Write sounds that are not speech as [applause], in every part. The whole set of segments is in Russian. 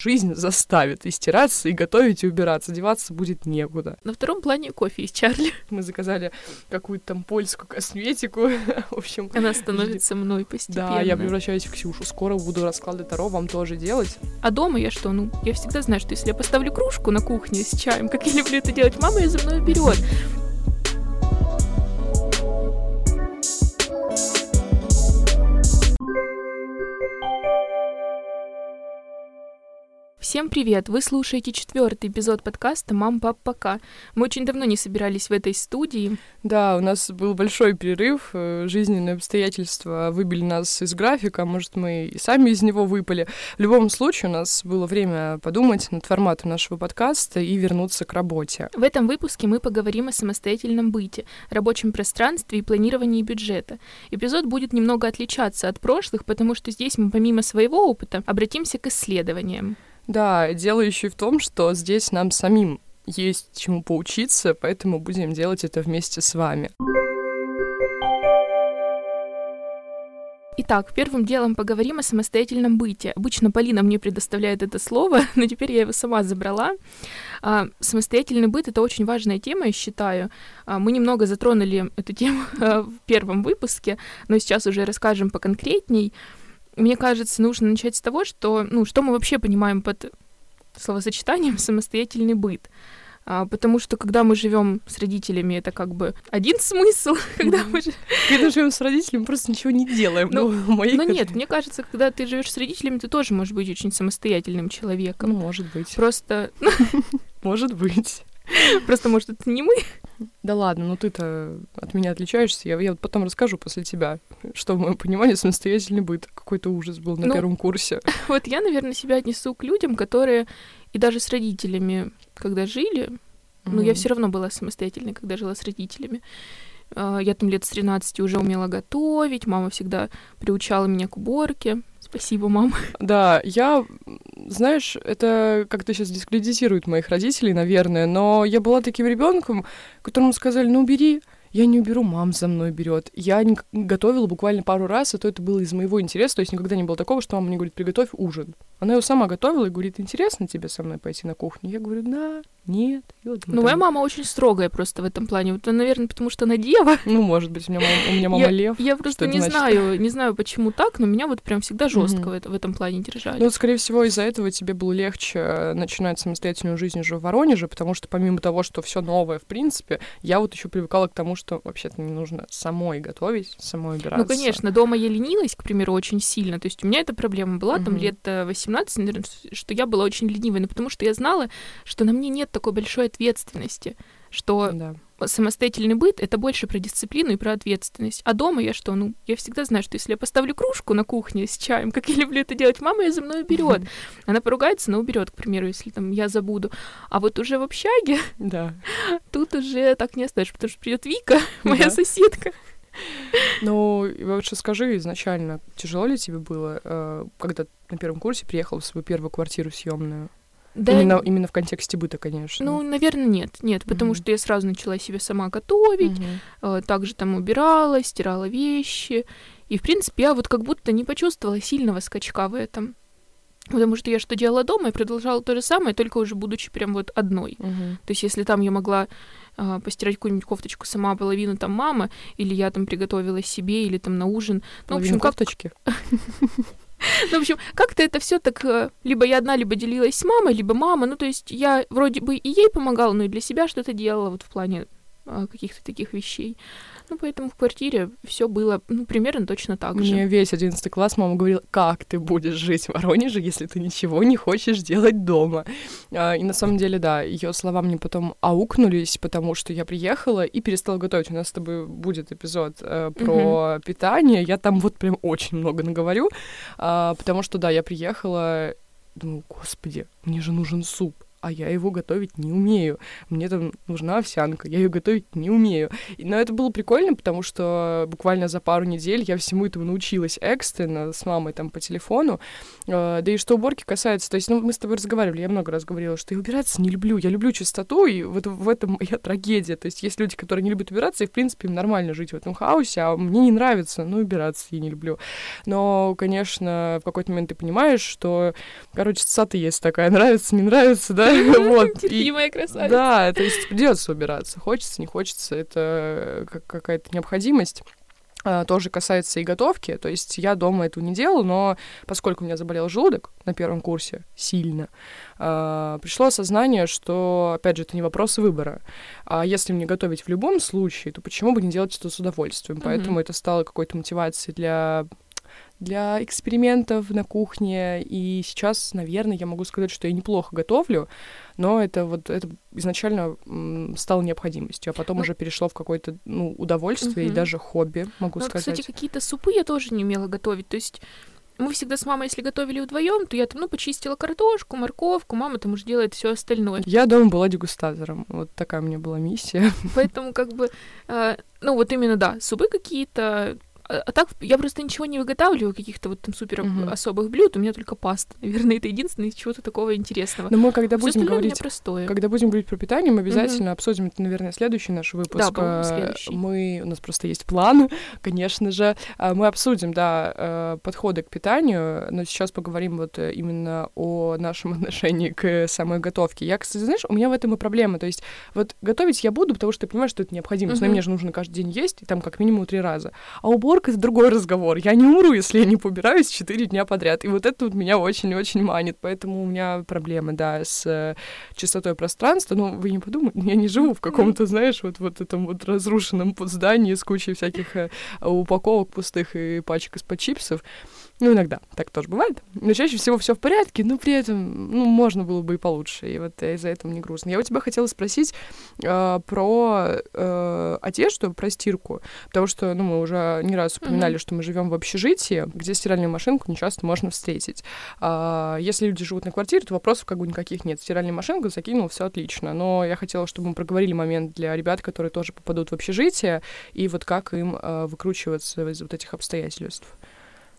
жизнь заставит и стираться, и готовить, и убираться. Деваться будет некуда. На втором плане кофе из Чарли. [laughs] Мы заказали какую-то там польскую косметику. [laughs] в общем... Она становится мной постепенно. Да, я превращаюсь в Ксюшу. Скоро буду расклады Таро вам тоже делать. А дома я что? Ну, я всегда знаю, что если я поставлю кружку на кухне с чаем, как я люблю это делать, мама ее за мной берет. Всем привет! Вы слушаете четвертый эпизод подкаста «Мам, пап, пока». Мы очень давно не собирались в этой студии. Да, у нас был большой перерыв, э, жизненные обстоятельства выбили нас из графика, может, мы и сами из него выпали. В любом случае, у нас было время подумать над форматом нашего подкаста и вернуться к работе. В этом выпуске мы поговорим о самостоятельном быте, рабочем пространстве и планировании бюджета. Эпизод будет немного отличаться от прошлых, потому что здесь мы помимо своего опыта обратимся к исследованиям. Да, дело еще и в том, что здесь нам самим есть чему поучиться, поэтому будем делать это вместе с вами. Итак, первым делом поговорим о самостоятельном быте. Обычно Полина мне предоставляет это слово, [laughs] но теперь я его сама забрала. А, самостоятельный быт — это очень важная тема, я считаю. А, мы немного затронули эту тему [laughs] а, в первом выпуске, но сейчас уже расскажем поконкретней мне кажется, нужно начать с того, что, ну, что мы вообще понимаем под словосочетанием [laughs] самостоятельный быт. А, потому что когда мы живем с родителями, это как бы один [laughs] смысл, когда мы когда живем с родителями, мы просто ничего не делаем. Ну, ну, моей ну нет, мне кажется, когда ты живешь с родителями, ты тоже можешь быть очень самостоятельным человеком. Ну, может быть. Просто. [laughs] Может быть. Просто, может, это не мы. Да ладно, ну ты-то от меня отличаешься. Я, я потом расскажу после тебя, что в моем понимании самостоятельный быт. Какой-то ужас был на ну, первом курсе. [laughs] Вот я, наверное, себя отнесу к людям, которые и даже с родителями, когда жили, mm-hmm. ну, я все равно была самостоятельной, когда жила с родителями. А, я там лет с 13 уже умела готовить, мама всегда приучала меня к уборке. Спасибо, мам. Да, я, знаешь, это как-то сейчас дискредитирует моих родителей, наверное, но я была таким ребенком, которому сказали, ну убери, я не уберу, мам за мной берет. Я не готовила буквально пару раз, и то это было из моего интереса, то есть никогда не было такого, что мама мне говорит, приготовь ужин. Она его сама готовила и говорит, интересно тебе со мной пойти на кухню? Я говорю, да, нет. Вот ну, моя мама очень строгая просто в этом плане. Вот, наверное, потому что она дева. Ну, может быть, у меня мама, у меня мама я, лев. Я просто не значит? знаю, не знаю, почему так, но меня вот прям всегда жестко mm-hmm. в, в этом плане держали. Ну, вот, скорее всего, из-за этого тебе было легче э, начинать самостоятельную жизнь уже в Воронеже, потому что помимо того, что все новое, в принципе, я вот еще привыкала к тому, что вообще-то не нужно самой готовить, самой убираться. Ну, конечно, дома я ленилась, к примеру, очень сильно. То есть у меня эта проблема была mm-hmm. там лет 18, э, наверное, что я была очень ленивой, но потому что я знала, что на мне нет такой большой ответственности, что да. Самостоятельный быт — это больше про дисциплину и про ответственность. А дома я что? Ну, я всегда знаю, что если я поставлю кружку на кухне с чаем, [laughs] как я люблю это делать, мама ее за мной берет. Она поругается, но уберет, к примеру, если там я забуду. А вот уже в общаге да. [laughs] тут уже так не оставишь, потому что придет Вика, [laughs] моя да. соседка. Ну, лучше скажи изначально, тяжело ли тебе было, э, когда на первом курсе приехала в свою первую квартиру съемную? Да, именно, именно в контексте быта, конечно. Ну, наверное, нет. Нет, потому mm-hmm. что я сразу начала себе сама готовить, mm-hmm. также там убирала, стирала вещи. И, в принципе, я вот как будто не почувствовала сильного скачка в этом. Потому что я что делала дома, я продолжала то же самое, только уже будучи прям вот одной. Uh-huh. То есть если там я могла а, постирать какую-нибудь кофточку сама, половину там мама, или я там приготовила себе, или там на ужин. Ну, в общем, кофточки. [laughs] Ну, в общем, как-то это все так, э, либо я одна, либо делилась с мамой, либо мама. Ну, то есть я вроде бы и ей помогала, но и для себя что-то делала вот в плане а, каких-то таких вещей. Ну, поэтому в квартире все было, ну, примерно точно так Мне же. Мне весь одиннадцатый класс мама говорила, как ты будешь жить в Воронеже, если ты ничего не хочешь делать дома. А, и на самом деле, да, ее слова мне потом аукнулись, потому что я приехала и перестала готовить. У нас с тобой будет эпизод э, про угу. питание. Я там вот прям очень много наговорю, э, потому что, да, я приехала, думаю, господи, мне же нужен суп а я его готовить не умею. Мне там нужна овсянка, я ее готовить не умею. Но это было прикольно, потому что буквально за пару недель я всему этому научилась экстренно с мамой там по телефону. А, да и что уборки касается, то есть, ну, мы с тобой разговаривали, я много раз говорила, что я убираться не люблю, я люблю чистоту, и вот в этом моя трагедия. То есть есть люди, которые не любят убираться, и, в принципе, им нормально жить в этом хаосе, а мне не нравится, ну, убираться я не люблю. Но, конечно, в какой-то момент ты понимаешь, что, короче, цата есть такая, нравится, не нравится, да, [laughs] вот. Терпимая красавица. Да, то есть придется убираться, хочется, не хочется, это какая-то необходимость. А, тоже касается и готовки. То есть я дома этого не делала, но поскольку у меня заболел желудок на первом курсе сильно, а, пришло осознание, что, опять же, это не вопрос выбора. А если мне готовить в любом случае, то почему бы не делать это с удовольствием? Mm-hmm. Поэтому это стало какой-то мотивацией для для экспериментов на кухне. И сейчас, наверное, я могу сказать, что я неплохо готовлю, но это вот это изначально стало необходимостью, а потом ну, уже перешло в какое-то ну, удовольствие угу. и даже хобби, могу ну, сказать. Вот, кстати, какие-то супы я тоже не умела готовить. То есть мы всегда с мамой, если готовили вдвоем, то я там, ну, почистила картошку, морковку, мама там уже делает все остальное. Я дома была дегустатором. Вот такая у меня была миссия. Поэтому, как бы, э, ну, вот именно, да, супы какие-то, а, а так я просто ничего не выготавливаю, каких-то вот там супер угу. особых блюд, у меня только паста. Наверное, это единственное из чего-то такого интересного. Но мы когда будем говорить, простое. когда будем говорить про питание, мы обязательно угу. обсудим это, наверное, следующий наш выпуск. Да, следующий. Мы у нас просто есть план, [laughs] конечно же, а, мы обсудим, да, э, подходы к питанию, но сейчас поговорим вот э, именно о нашем [laughs] отношении к самой готовке. Я, кстати, знаешь, у меня в этом и проблема, то есть вот готовить я буду, потому что я понимаю, что это необходимость, угу. но мне же нужно каждый день есть, и там как минимум три раза. А убор уборка — это другой разговор. Я не умру, если я не побираюсь четыре дня подряд. И вот это вот меня очень-очень манит. Поэтому у меня проблемы, да, с э, чистотой пространства. Но вы не подумайте, я не живу в каком-то, знаешь, вот, вот этом вот разрушенном здании с кучей всяких э, упаковок пустых и пачек из-под чипсов. Ну, иногда так тоже бывает. Но чаще всего все в порядке, но при этом, ну, можно было бы и получше. И вот из-за этого мне грустно. Я у тебя хотела спросить э, про э, одежду, про стирку. Потому что, ну, мы уже не раз упоминали, mm-hmm. что мы живем в общежитии, где стиральную машинку не часто можно встретить. А, если люди живут на квартире, то вопросов как бы никаких нет. Стиральную машинку закинул, все отлично. Но я хотела, чтобы мы проговорили момент для ребят, которые тоже попадут в общежитие, и вот как им э, выкручиваться из вот этих обстоятельств.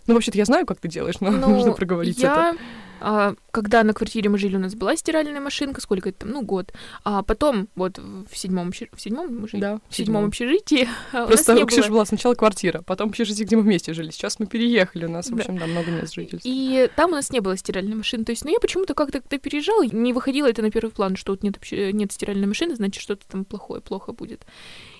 Ну, вообще-то я знаю, как ты делаешь, но [laughs] ну, нужно проговорить я... это. А, когда на квартире мы жили, у нас была стиральная машинка, сколько это там, ну, год. А потом, вот в седьмом, в седьмом мы жили? Да, в седьмом общежитии. [laughs] Просто у, у Ксюши было... была сначала квартира, потом общежитие, где мы вместе жили. Сейчас мы переехали, у нас, в общем, да, много мест жительства. И там у нас не было стиральной машины. То есть, ну, я почему-то как-то когда переезжала, не выходило это на первый план, что вот нет, нет стиральной машины, значит, что-то там плохое, плохо будет.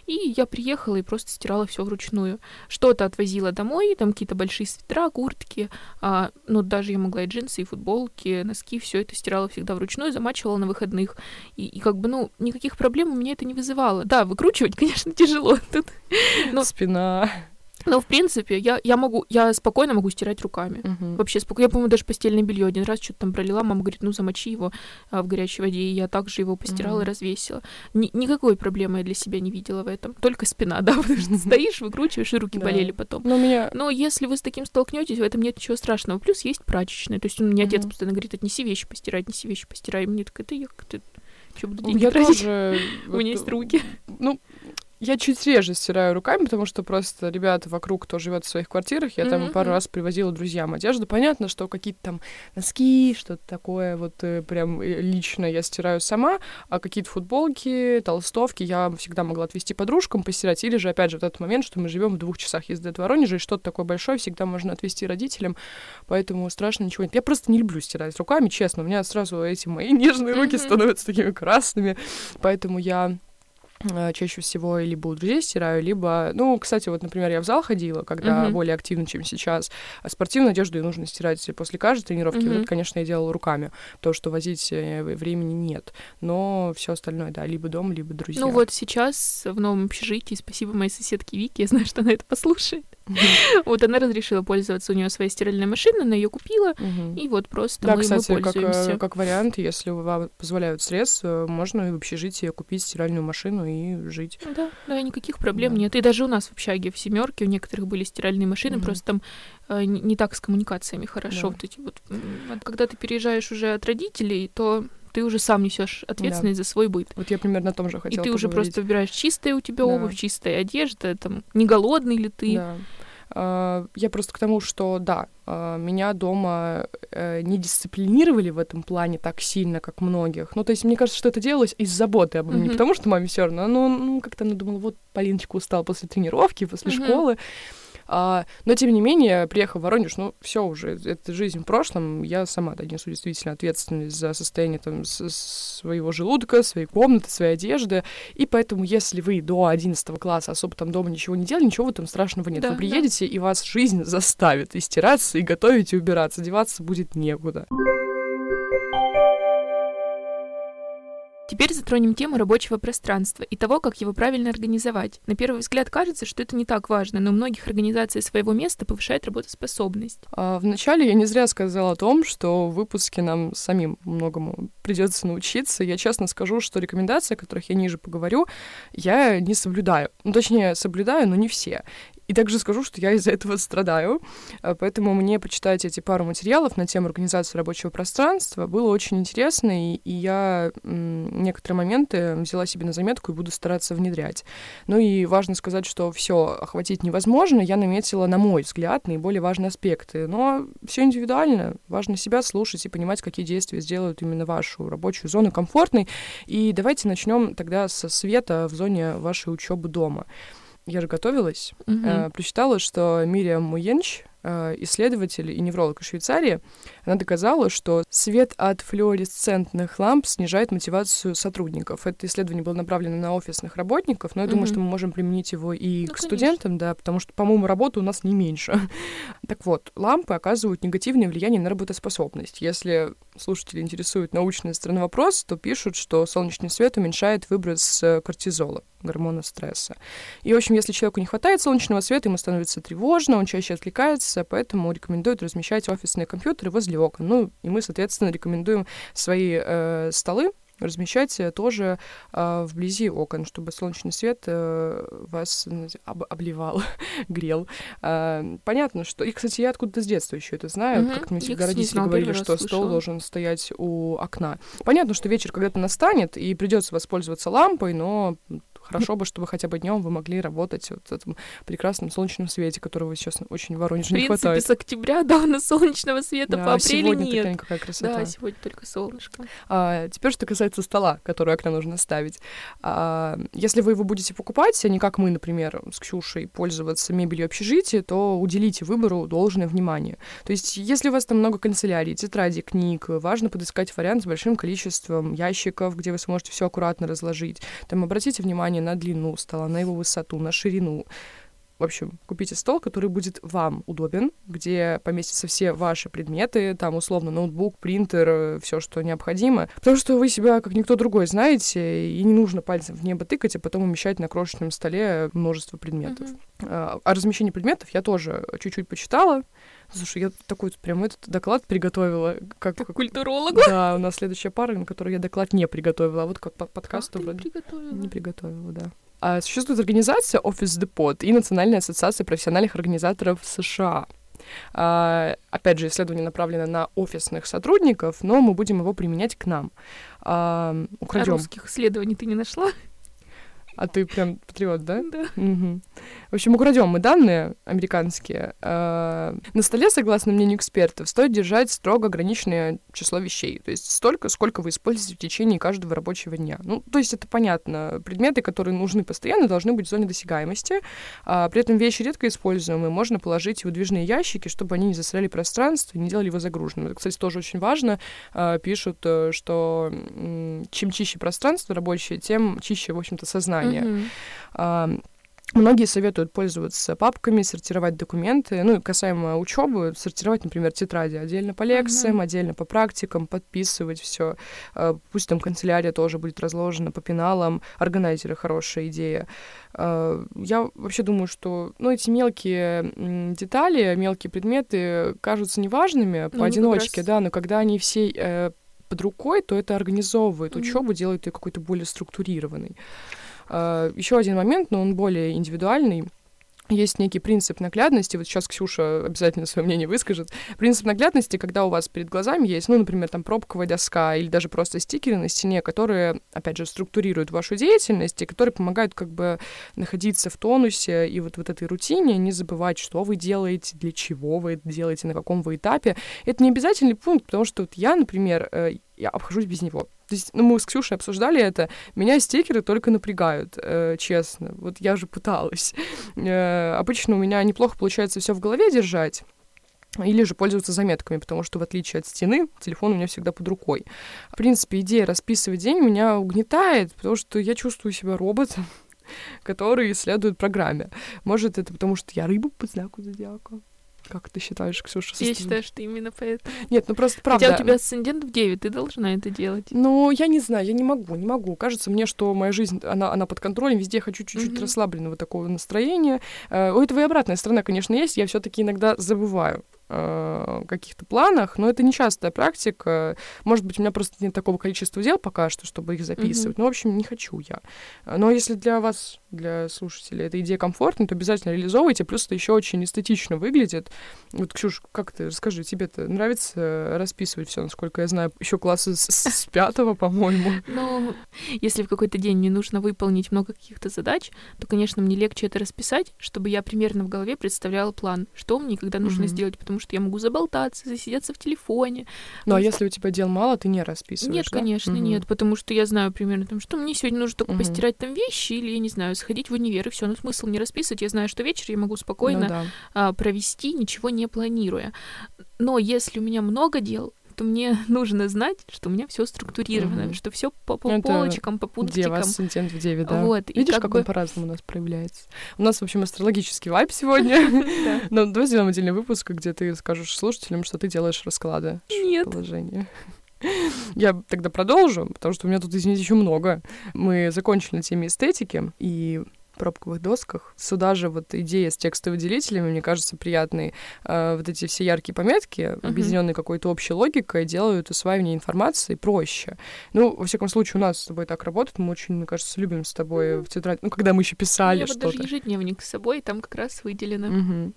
И я приехала и просто стирала все вручную. Что-то отвозила домой, там какие-то большие свитера, куртки, а, ну даже я могла и джинсы, и футболки, носки, все это стирала всегда вручную, замачивала на выходных. И, и как бы, ну, никаких проблем у меня это не вызывало. Да, выкручивать, [laughs] конечно, тяжело тут. Но... Спина. Но, в принципе, я, я могу, я спокойно могу стирать руками. Uh-huh. Вообще спокойно. Я, по-моему, даже постельное белье один раз что-то там пролила. Мама говорит, ну, замочи его а, в горячей воде. И я также его постирала uh-huh. и развесила. Ни, никакой проблемы я для себя не видела в этом. Только спина, [laughs] да, потому что [laughs] стоишь, выкручиваешь, и руки болели потом. Но, меня... Но если вы с таким столкнетесь, в этом нет ничего страшного. Плюс есть прачечная. То есть у меня отец постоянно говорит, отнеси вещи постирать, неси вещи постирай. И мне так, это я как-то... Что буду деньги я тратить? Тоже... [laughs] У меня есть руки. Ну, я чуть реже стираю руками, потому что просто ребята вокруг, кто живет в своих квартирах, я там mm-hmm. пару раз привозила друзьям одежду. Понятно, что какие-то там носки, что-то такое вот э, прям э, лично я стираю сама, а какие-то футболки, толстовки я всегда могла отвезти подружкам постирать. Или же, опять же, в этот момент, что мы живем в двух часах езды от Воронежа, и что-то такое большое всегда можно отвезти родителям, поэтому страшно ничего нет. Я просто не люблю стирать руками, честно. У меня сразу эти мои [laughs] нежные руки mm-hmm. становятся такими красными, поэтому я чаще всего либо у друзей стираю, либо, ну, кстати, вот, например, я в зал ходила, когда uh-huh. более активно, чем сейчас, а спортивную одежду и нужно стирать после каждой тренировки. Uh-huh. Вот это, конечно, я делала руками, потому что возить э, времени нет. Но все остальное, да, либо дом, либо друзья. Ну вот сейчас в новом общежитии, спасибо моей соседке Вике, я знаю, что она это послушает. [laughs] Вот она разрешила пользоваться, у нее своя стиральная машина, она ее купила, и вот просто мы, мы пользуемся. Как, вариант, если вам позволяют средства, можно в общежитии купить стиральную машину и жить. Да, да, никаких проблем нет. И даже у нас в общаге в семерке у некоторых были стиральные машины, просто там э, не, так с коммуникациями хорошо. Вот эти вот, когда ты переезжаешь уже от родителей, то ты уже сам несешь ответственность да. за свой быт. Вот я примерно о том же хотела И ты поговорить. уже просто выбираешь чистая у тебя да. обувь, чистая одежда, там, не голодный ли ты. Да. А, я просто к тому, что да, а, меня дома э, не дисциплинировали в этом плане так сильно, как многих. Ну, то есть, мне кажется, что это делалось из заботы обо мне, mm-hmm. не потому что маме все равно, но ну, как-то она думала, вот Полиночка устала после тренировки, после mm-hmm. школы. А, но, тем не менее, приехав в Воронеж, ну, все уже, это жизнь в прошлом. Я сама да, несу действительно ответственность за состояние там, с- своего желудка, своей комнаты, своей одежды. И поэтому, если вы до 11 класса особо там дома ничего не делали, ничего в этом страшного нет. Да, вы приедете, да. и вас жизнь [laughs] заставит и стираться, и готовить, и убираться. Деваться будет некуда. Теперь затронем тему рабочего пространства и того, как его правильно организовать. На первый взгляд кажется, что это не так важно, но у многих организаций своего места повышает работоспособность. А, вначале я не зря сказала о том, что в выпуске нам самим многому придется научиться. Я честно скажу, что рекомендации, о которых я ниже поговорю, я не соблюдаю. Ну, точнее, соблюдаю, но не все. И также скажу, что я из-за этого страдаю, а, поэтому мне почитать эти пару материалов на тему организации рабочего пространства было очень интересно, и, я некоторые моменты взяла себе на заметку и буду стараться внедрять. Ну и важно сказать, что все охватить невозможно. Я наметила, на мой взгляд, наиболее важные аспекты. Но все индивидуально. Важно себя слушать и понимать, какие действия сделают именно вашу рабочую зону комфортной. И давайте начнем тогда со света в зоне вашей учебы дома я же готовилась, mm-hmm. э, прочитала, что Мириам Муенч, э, исследователь и невролог из Швейцарии, она доказала, что свет от флуоресцентных ламп снижает мотивацию сотрудников. Это исследование было направлено на офисных работников, но я mm-hmm. думаю, что мы можем применить его и ну, к студентам, конечно. да, потому что, по-моему, работы у нас не меньше. [laughs] так вот, лампы оказывают негативное влияние на работоспособность. Если слушатели интересует научная сторона вопроса, то пишут, что солнечный свет уменьшает выброс э, кортизола, гормона стресса. И, в общем, если человеку не хватает солнечного света, ему становится тревожно, он чаще отвлекается, поэтому рекомендуют размещать офисные компьютеры возле окон. Ну, и мы, соответственно, рекомендуем свои э, столы размещать э, тоже э, вблизи окон, чтобы солнечный свет э, вас об обливал, [laughs] грел. Э, понятно, что... И, кстати, я откуда-то с детства еще это знаю, угу. как мне всегда родители говорили, что стол должен стоять у окна. Понятно, что вечер когда-то настанет, и придется воспользоваться лампой, но Хорошо бы, чтобы хотя бы днем вы могли работать вот в этом прекрасном солнечном свете, которого сейчас очень в Воронеже не хватает. В принципе, с октября, да, на солнечного света, да, по апрелю сегодня нет. Такая, красота. Да, сегодня только солнышко. А, теперь, что касается стола, который окна нужно ставить. А, если вы его будете покупать, а не как мы, например, с Ксюшей, пользоваться мебелью общежития, то уделите выбору должное внимание. То есть, если у вас там много канцелярий, тетрадей, книг, важно подыскать вариант с большим количеством ящиков, где вы сможете все аккуратно разложить. Там обратите внимание на длину стола, на его высоту, на ширину. В общем, купите стол, который будет вам удобен, где поместятся все ваши предметы, там, условно, ноутбук, принтер, все, что необходимо. Потому что вы себя, как никто другой, знаете, и не нужно пальцем в небо тыкать, а потом умещать на крошечном столе множество предметов. Mm-hmm. А, о размещении предметов я тоже чуть-чуть почитала. Слушай, я такой прям этот доклад приготовила. Как, как культурологу? Да, у нас следующая пара, на которую я доклад не приготовила, а вот как по подкасту как вроде... приготовила? Не приготовила, да. А существует организация Office Depot и Национальная ассоциация профессиональных организаторов США. А, опять же, исследование направлено на офисных сотрудников, но мы будем его применять к нам. А, украдем. А русских исследований ты не нашла? А ты прям патриот, да? Да. Угу. В общем, украдем мы данные американские. Э, на столе, согласно мнению экспертов, стоит держать строго ограниченное число вещей. То есть столько, сколько вы используете в течение каждого рабочего дня. Ну, то есть это понятно. Предметы, которые нужны постоянно, должны быть в зоне досягаемости. А при этом вещи редко используемые можно положить в выдвижные ящики, чтобы они не засоряли пространство не делали его загруженным. Это, кстати, тоже очень важно. Э, пишут, э, что чем чище пространство рабочее, тем чище, в общем-то, сознание знания. Mm-hmm. Многие советуют пользоваться папками, сортировать документы. Ну, касаемо учебы, сортировать, например, тетради отдельно по лекциям, uh-huh. отдельно по практикам, подписывать все. А, пусть там канцелярия тоже будет разложена по пеналам. Органайзеры хорошая идея. А, я вообще думаю, что ну, эти мелкие детали, мелкие предметы кажутся неважными ну, поодиночке, раз... да, но когда они все э, под рукой, то это организовывает uh-huh. учебу, делает ее какой-то более структурированной. А, Еще один момент, но он более индивидуальный есть некий принцип наглядности, вот сейчас Ксюша обязательно свое мнение выскажет. Принцип наглядности, когда у вас перед глазами есть, ну, например, там пробковая доска или даже просто стикеры на стене, которые, опять же, структурируют вашу деятельность и которые помогают как бы находиться в тонусе и вот, вот этой рутине, не забывать, что вы делаете, для чего вы это делаете, на каком вы этапе. Это не обязательный пункт, потому что вот я, например, э, я обхожусь без него. То есть, ну, мы с Ксюшей обсуждали это. Меня стикеры только напрягают, э, честно. Вот я же пыталась. [laughs] Э, обычно у меня неплохо получается все в голове держать. Или же пользоваться заметками, потому что, в отличие от стены, телефон у меня всегда под рукой. В принципе, идея расписывать день меня угнетает, потому что я чувствую себя роботом, [laughs] который следует программе. Может, это потому, что я рыба по знаку зодиака. Как ты считаешь, Ксюша? Я считаю, что именно поэтому. Нет, ну просто правда. Хотя у тебя асцендент в 9, ты должна это делать. Ну, я не знаю, я не могу, не могу. Кажется мне, что моя жизнь, она, она под контролем, везде я хочу чуть-чуть mm-hmm. расслабленного такого настроения. Uh, у этого и обратная сторона, конечно, есть, я все таки иногда забываю э, каких-то планах, но это не частая практика. Может быть, у меня просто нет такого количества дел пока что, чтобы их записывать. Mm-hmm. Ну, в общем, не хочу я. Но если для вас, для слушателей, эта идея комфортна, то обязательно реализовывайте. Плюс это еще очень эстетично выглядит. Вот, Ксюш, как ты, расскажи, тебе-то нравится расписывать все, насколько я знаю, еще классы с, с пятого, по-моему? Ну, если в какой-то день мне нужно выполнить много каких-то задач, то, конечно, мне легче это расписать, чтобы я примерно в голове представляла план, что мне когда нужно сделать, потому что я могу заболтаться, засидеться в телефоне. Ну, а если у тебя дел мало, ты не расписываешь, Нет, да? конечно, угу. нет, потому что я знаю примерно, там, что мне сегодня нужно только угу. постирать там вещи или, я не знаю, сходить в универ, и все. Ну, смысл не расписывать. Я знаю, что вечер я могу спокойно ну, да. а, провести, ничего не планируя. Но если у меня много дел, то мне [laughs] нужно знать, что у меня все структурировано, угу. что все по, по Это полочкам, по пунктикам. Дева, асцендент в деве, да. Вот, Видишь, как, как бы... он по-разному у нас проявляется. У нас, в общем, астрологический вайп сегодня. [laughs] [laughs] Но давай сделаем отдельный выпуск, где ты скажешь слушателям, что ты делаешь расклады. Нет. Положение. Я тогда продолжу, потому что у меня тут, извините, еще много. Мы закончили на теме эстетики, и пробковых досках. Сюда же вот идея с текстовыделителями, мне кажется, приятной. Э, вот эти все яркие пометки, uh-huh. объединенные какой-то общей логикой, делают усваивание информации проще. Ну, во всяком случае, у нас с тобой так работает. Мы очень, мне кажется, любим с тобой uh-huh. в тетрадь. Ну, когда мы еще писали что-то. Вот даже ежедневник с собой, там как раз выделено. Uh-huh.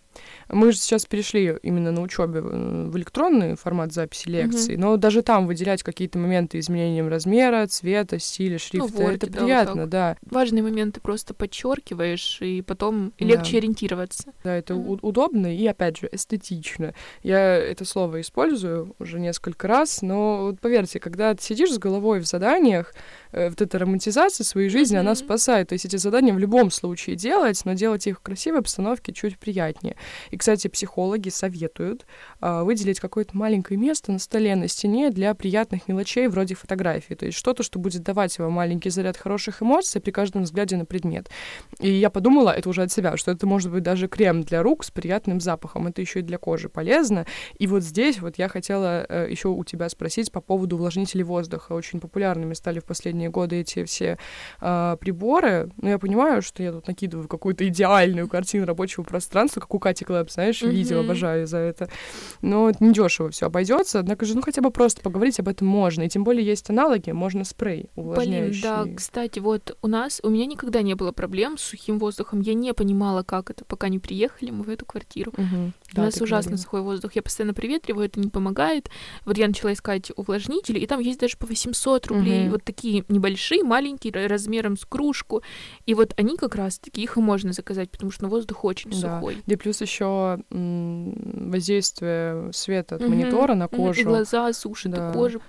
Мы же сейчас перешли именно на учебе в электронный формат записи лекций, mm-hmm. но даже там выделять какие-то моменты изменением размера, цвета, стиля, шрифта, ну, это да, приятно, вот да. Важные моменты просто подчеркиваешь, и потом легче да. ориентироваться. Да, это mm-hmm. удобно и, опять же, эстетично. Я это слово использую уже несколько раз, но вот поверьте, когда ты сидишь с головой в заданиях, э, вот эта романтизация своей жизни, mm-hmm. она спасает. То есть эти задания в любом случае делать, но делать их в красивой обстановке чуть приятнее. И, кстати, психологи советуют а, выделить какое-то маленькое место на столе, на стене для приятных мелочей вроде фотографии. То есть что-то, что будет давать вам маленький заряд хороших эмоций при каждом взгляде на предмет. И я подумала, это уже от себя, что это может быть даже крем для рук с приятным запахом. Это еще и для кожи полезно. И вот здесь вот я хотела э, еще у тебя спросить по поводу увлажнителей воздуха. Очень популярными стали в последние годы эти все э, приборы. Но я понимаю, что я тут накидываю какую-то идеальную картину рабочего пространства, как у Кати Club, знаешь, mm-hmm. видео обожаю за это. Но это недешево все обойдется. Однако же, ну хотя бы просто поговорить об этом можно. И тем более есть аналоги, можно спрей увлажняющий. Блин, да, кстати, вот у нас, у меня никогда не было проблем с сухим воздухом. Я не понимала, как это, пока не приехали мы в эту квартиру. Mm-hmm. У да, нас ужасно говорила. сухой воздух. Я постоянно приветриваю, это не помогает. Вот я начала искать увлажнители, и там есть даже по 800 рублей. Mm-hmm. Вот такие небольшие, маленькие, размером с кружку. И вот они как раз-таки, их и можно заказать, потому что воздух очень да. сухой. Да, плюс еще воздействие света от mm-hmm. монитора на кожу. И глаза сушат, да. и кожу.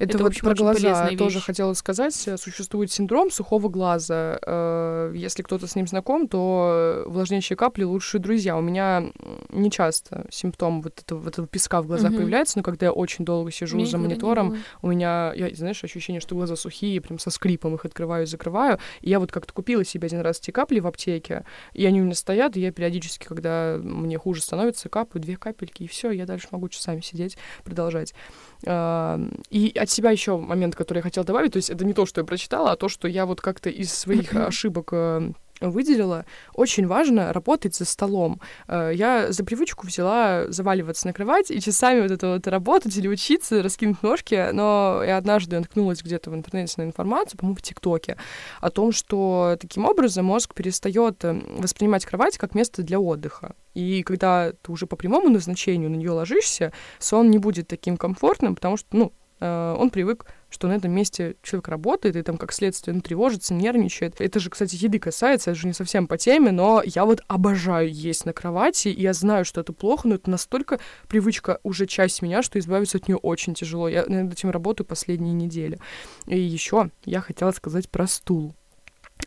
Это, это вот про глаза тоже хотела сказать. Существует синдром сухого глаза. Э, если кто-то с ним знаком, то увлажняющие капли лучшие друзья. У меня не часто симптом вот этого, вот этого песка в глазах угу. появляется, но когда я очень долго сижу Мне за монитором, у меня, я, знаешь, ощущение, что глаза сухие, прям со скрипом их открываю и закрываю. И я вот как-то купила себе один раз эти капли в аптеке, и они у меня стоят, и я периодически, когда мне хуже становится, капаю две капельки, и все, я дальше могу часами сидеть, продолжать. И от себя еще момент, который я хотела добавить, то есть это не то, что я прочитала, а то, что я вот как-то из своих [clears throat] ошибок э, выделила, очень важно работать за столом. Э, я за привычку взяла заваливаться на кровать и часами вот это вот работать или учиться, раскинуть ножки, но я однажды наткнулась где-то в интернете на информацию, по-моему, в ТикТоке, о том, что таким образом мозг перестает э, воспринимать кровать как место для отдыха. И когда ты уже по прямому назначению на нее ложишься, сон не будет таким комфортным, потому что, ну, э, он привык что на этом месте человек работает, и там как следствие ну, тревожится, нервничает. Это же, кстати, еды касается, это же не совсем по теме, но я вот обожаю есть на кровати, и я знаю, что это плохо, но это настолько привычка уже часть меня, что избавиться от нее очень тяжело. Я над этим работаю последние недели. И еще я хотела сказать про стул.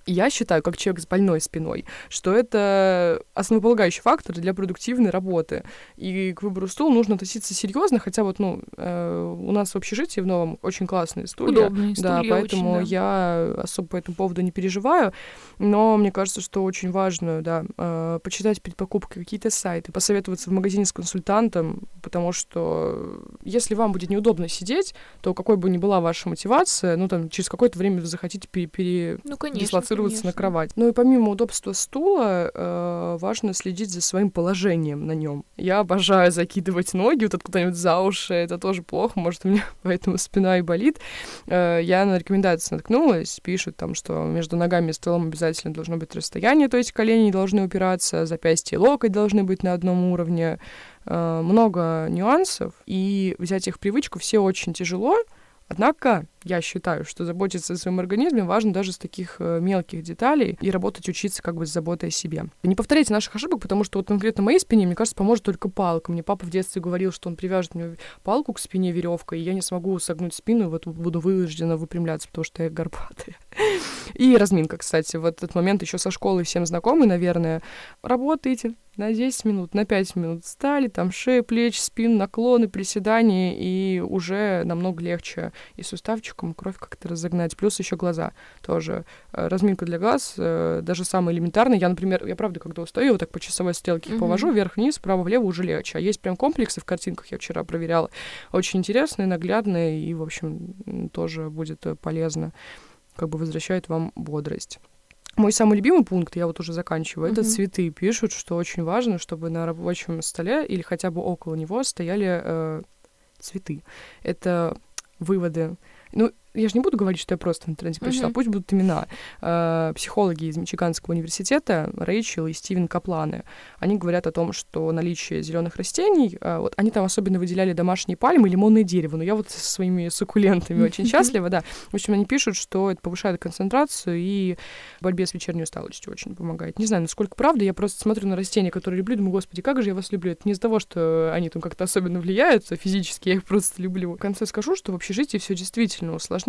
Я считаю, как человек с больной спиной, что это основополагающий фактор для продуктивной работы. И к выбору стула нужно относиться серьезно, хотя вот, ну, э, у нас в общежитии в новом очень классные стулья. Удобные да, стулья поэтому очень, да. я особо по этому поводу не переживаю. Но мне кажется, что очень важно, да, э, почитать перед покупкой какие-то сайты, посоветоваться в магазине с консультантом, потому что если вам будет неудобно сидеть, то какой бы ни была ваша мотивация, ну, там, через какое-то время вы захотите пере, пере Ну, конечно. Дислоцироваться конечно. на кровать. Ну и помимо удобства стула, э, важно следить за своим положением на нем. Я обожаю закидывать ноги вот откуда-нибудь за уши, это тоже плохо, может, у меня [laughs] поэтому спина и болит. Э, я на рекомендации наткнулась, пишут там, что между ногами и столом обязательно должно быть расстояние, то есть колени должны упираться, запястье и локоть должны быть на одном уровне. Э, много нюансов, и взять их привычку все очень тяжело, Однако я считаю, что заботиться о своем организме важно даже с таких э, мелких деталей и работать, учиться как бы с заботой о себе. Не повторяйте наших ошибок, потому что вот конкретно моей спине, мне кажется, поможет только палка. Мне папа в детстве говорил, что он привяжет мне палку к спине веревкой, и я не смогу согнуть спину, и вот буду вынуждена выпрямляться, потому что я горбатая. [laughs] И разминка, кстати, вот этот момент еще со школы всем знакомый, наверное. Работайте, на 10 минут, на 5 минут встали, там шея, плечи, спин, наклоны, приседания, и уже намного легче и суставчиком кровь как-то разогнать. Плюс еще глаза тоже. Э, Разминка для глаз, э, даже самая элементарная. Я, например, я правда, когда устаю, вот так по часовой стрелке Мгм. повожу, вверх-вниз, вправо-влево уже легче. А есть прям комплексы в картинках, я вчера проверяла. Очень интересные, наглядные, и, в общем, тоже будет э, полезно. Как бы возвращает вам бодрость. Мой самый любимый пункт, я вот уже заканчиваю, это Мгм. цветы. Пишут, что очень важно, чтобы на рабочем столе или хотя бы около него стояли э, цветы. Это выводы. Ну, я же не буду говорить, что я просто в интернете прочитала, Мгм. пусть будут имена. Э, психологи из Мичиганского университета, Рэйчел и Стивен Капланы, они говорят о том, что наличие зеленых растений, э, вот они там особенно выделяли домашние пальмы и лимонное дерево, но я вот со своими суккулентами [laughs] очень счастлива, да. В общем, они пишут, что это повышает концентрацию и в борьбе с вечерней усталостью очень помогает. Не знаю, насколько правда, я просто смотрю на растения, которые люблю, думаю, господи, как же я вас люблю. Это не из-за того, что они там как-то особенно влияют физически, я их просто люблю. В конце скажу, что в общежитии все действительно усложняется,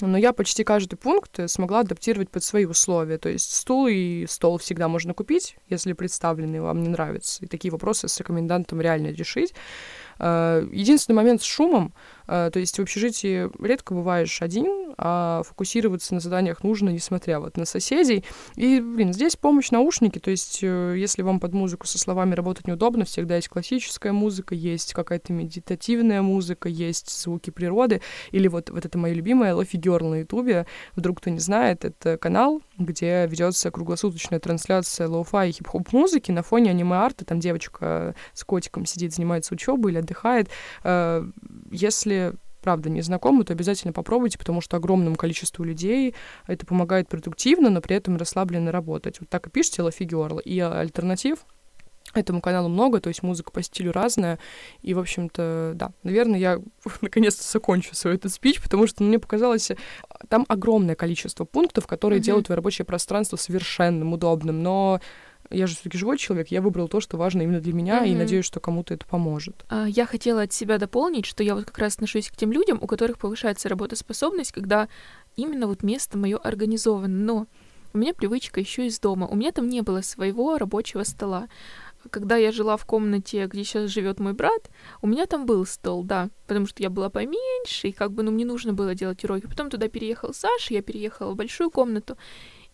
но я почти каждый пункт смогла адаптировать под свои условия. То есть стул и стол всегда можно купить, если представленный вам не нравится. И такие вопросы с рекомендантом реально решить. Э, Единственный момент с шумом, э, то есть в общежитии редко бываешь один, а фокусироваться на заданиях нужно, несмотря вот на соседей. И, блин, здесь помощь наушники, то есть э, если вам под музыку со словами работать неудобно, всегда есть классическая музыка, есть какая-то медитативная музыка, есть звуки природы, или вот, вот это мое любимое Lofi Girl на ютубе, вдруг кто не знает, это канал, где ведется круглосуточная трансляция lo-fi и хип-хоп музыки на фоне аниме-арта, там девочка с котиком сидит, занимается учебой или отдыхает. Э, Если правда, не знакомы, то обязательно попробуйте, потому что огромному количеству людей это помогает продуктивно, но при этом расслабленно работать. Вот так и пишите Лафи Гёрл. И альтернатив этому каналу много, то есть музыка по стилю разная. И, в общем-то, да, наверное, я [laughs] наконец-то закончу свой этот спич, потому что мне показалось, там огромное количество пунктов, которые Мгм. делают твое рабочее пространство совершенным, удобным, но я же все-таки живой человек, я выбрал то, что важно именно для меня, и Мгм. надеюсь, что кому-то это поможет. А, Я хотела от себя дополнить, что я вот как раз отношусь к тем людям, у которых повышается работоспособность, когда именно вот место мое организовано. Но у меня привычка еще из дома. У меня там не было своего рабочего стола. Когда я жила в комнате, где сейчас живет мой брат, у меня там был стол, да, потому что я была поменьше, и как бы, ну, мне нужно было делать уроки. Потом туда переехал Саша, я переехала в большую комнату,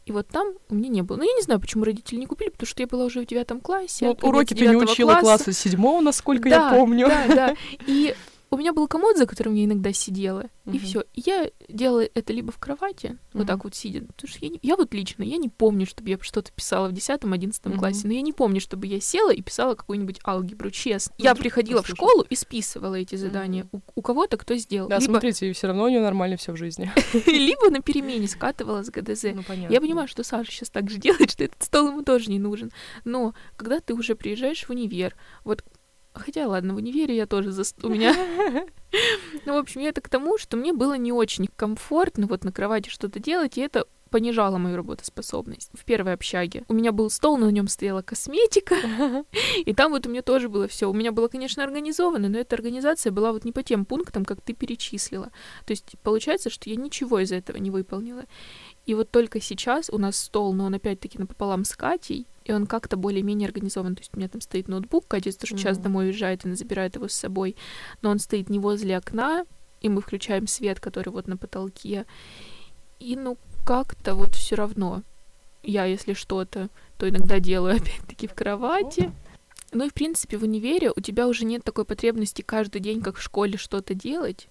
и вот там у меня не было. Ну, я не знаю, почему родители не купили, потому что я была уже в девятом классе. Ну, уроки ты не учила класса. класса седьмого, насколько Да, я помню. Да, да. И у меня был комод, за которым я иногда сидела, Мгм. и все. Я делала это либо в кровати, вот Мгм. так вот сидя. Потому что я, не- я вот лично, я не помню, чтобы я что-то писала в 10-11 Мгм. классе, но я не помню, чтобы я села и писала какую-нибудь алгебру, честно. Ну, Я приходила в послушать. школу и списывала эти задания. У, у кого-то кто сделал. Да, либо, смотрите, все равно у нее нормально все в жизни. [laughs] либо на перемене скатывала с ГДЗ. Ну, понятно. Я понимаю, что Саша сейчас так же [laughs] делает, что этот стол ему тоже не нужен. Но когда ты уже приезжаешь в универ, вот Хотя, ладно, в универе я тоже за... у меня... [laughs] Ну, в общем, я это к тому, что мне было не очень комфортно вот на кровати что-то делать, и это понижало мою работоспособность. В первой общаге у меня был стол, на нем стояла косметика, [laughs] и там вот у меня тоже было все. У меня было, конечно, организовано, но эта организация была вот не по тем пунктам, как ты перечислила. То есть получается, что я ничего из этого не выполнила. И вот только сейчас у нас стол, но он опять-таки напополам с Катей, и он как-то более-менее организован. То есть у меня там стоит ноутбук, Катя тоже час Мгм. домой уезжает, и она забирает его с собой, но он стоит не возле окна, и мы включаем свет, который вот на потолке. И ну как-то вот все равно. Я, если что-то, то иногда делаю [laughs] опять-таки в кровати. Ну и в принципе в универе у тебя уже нет такой потребности каждый день, как в школе, что-то делать.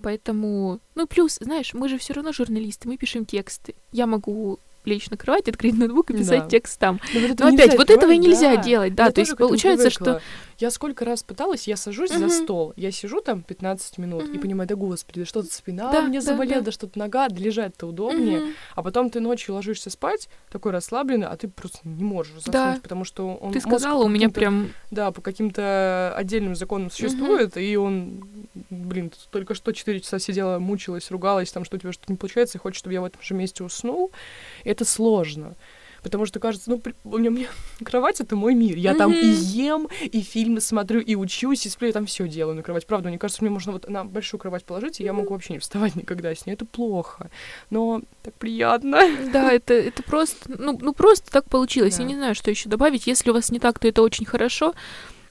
Поэтому, ну плюс, знаешь, мы же все равно журналисты, мы пишем тексты. Я могу лечь на кровать, открыть ноутбук и писать Да. текст там. Но, вот Но опять, вот этого и нельзя Да. делать, да. Я то есть получается, что привыкла. Я сколько раз пыталась, я сажусь за Мгм. стол, я сижу там 15 минут и Мгм. понимаю, да господи, да что-то спина Да, мне да, заболела, да. да что-то нога, да лежать-то удобнее. Мгм. А потом ты ночью ложишься спать, такой расслабленный, а ты просто не можешь заснуть, Да. потому что он ты сказала, у меня прям Да, по каким-то отдельным законам существует, и он, блин, только что 4 часа сидела, мучилась, ругалась, там, что у тебя что-то не получается, и хочет, чтобы я в этом же месте уснул. Это сложно. Потому что кажется, ну, у меня, у меня [laughs] кровать это мой мир. Я там и ем, и фильмы смотрю, и учусь, и сплю, я там все делаю на кровать. Правда, мне кажется, мне можно вот на большую кровать положить, и я могу вообще не вставать никогда с ней. Это плохо. Но так приятно. Да, это, это просто, ну, ну просто так получилось. Да. Я не знаю, что еще добавить. Если у вас не так, то это очень хорошо.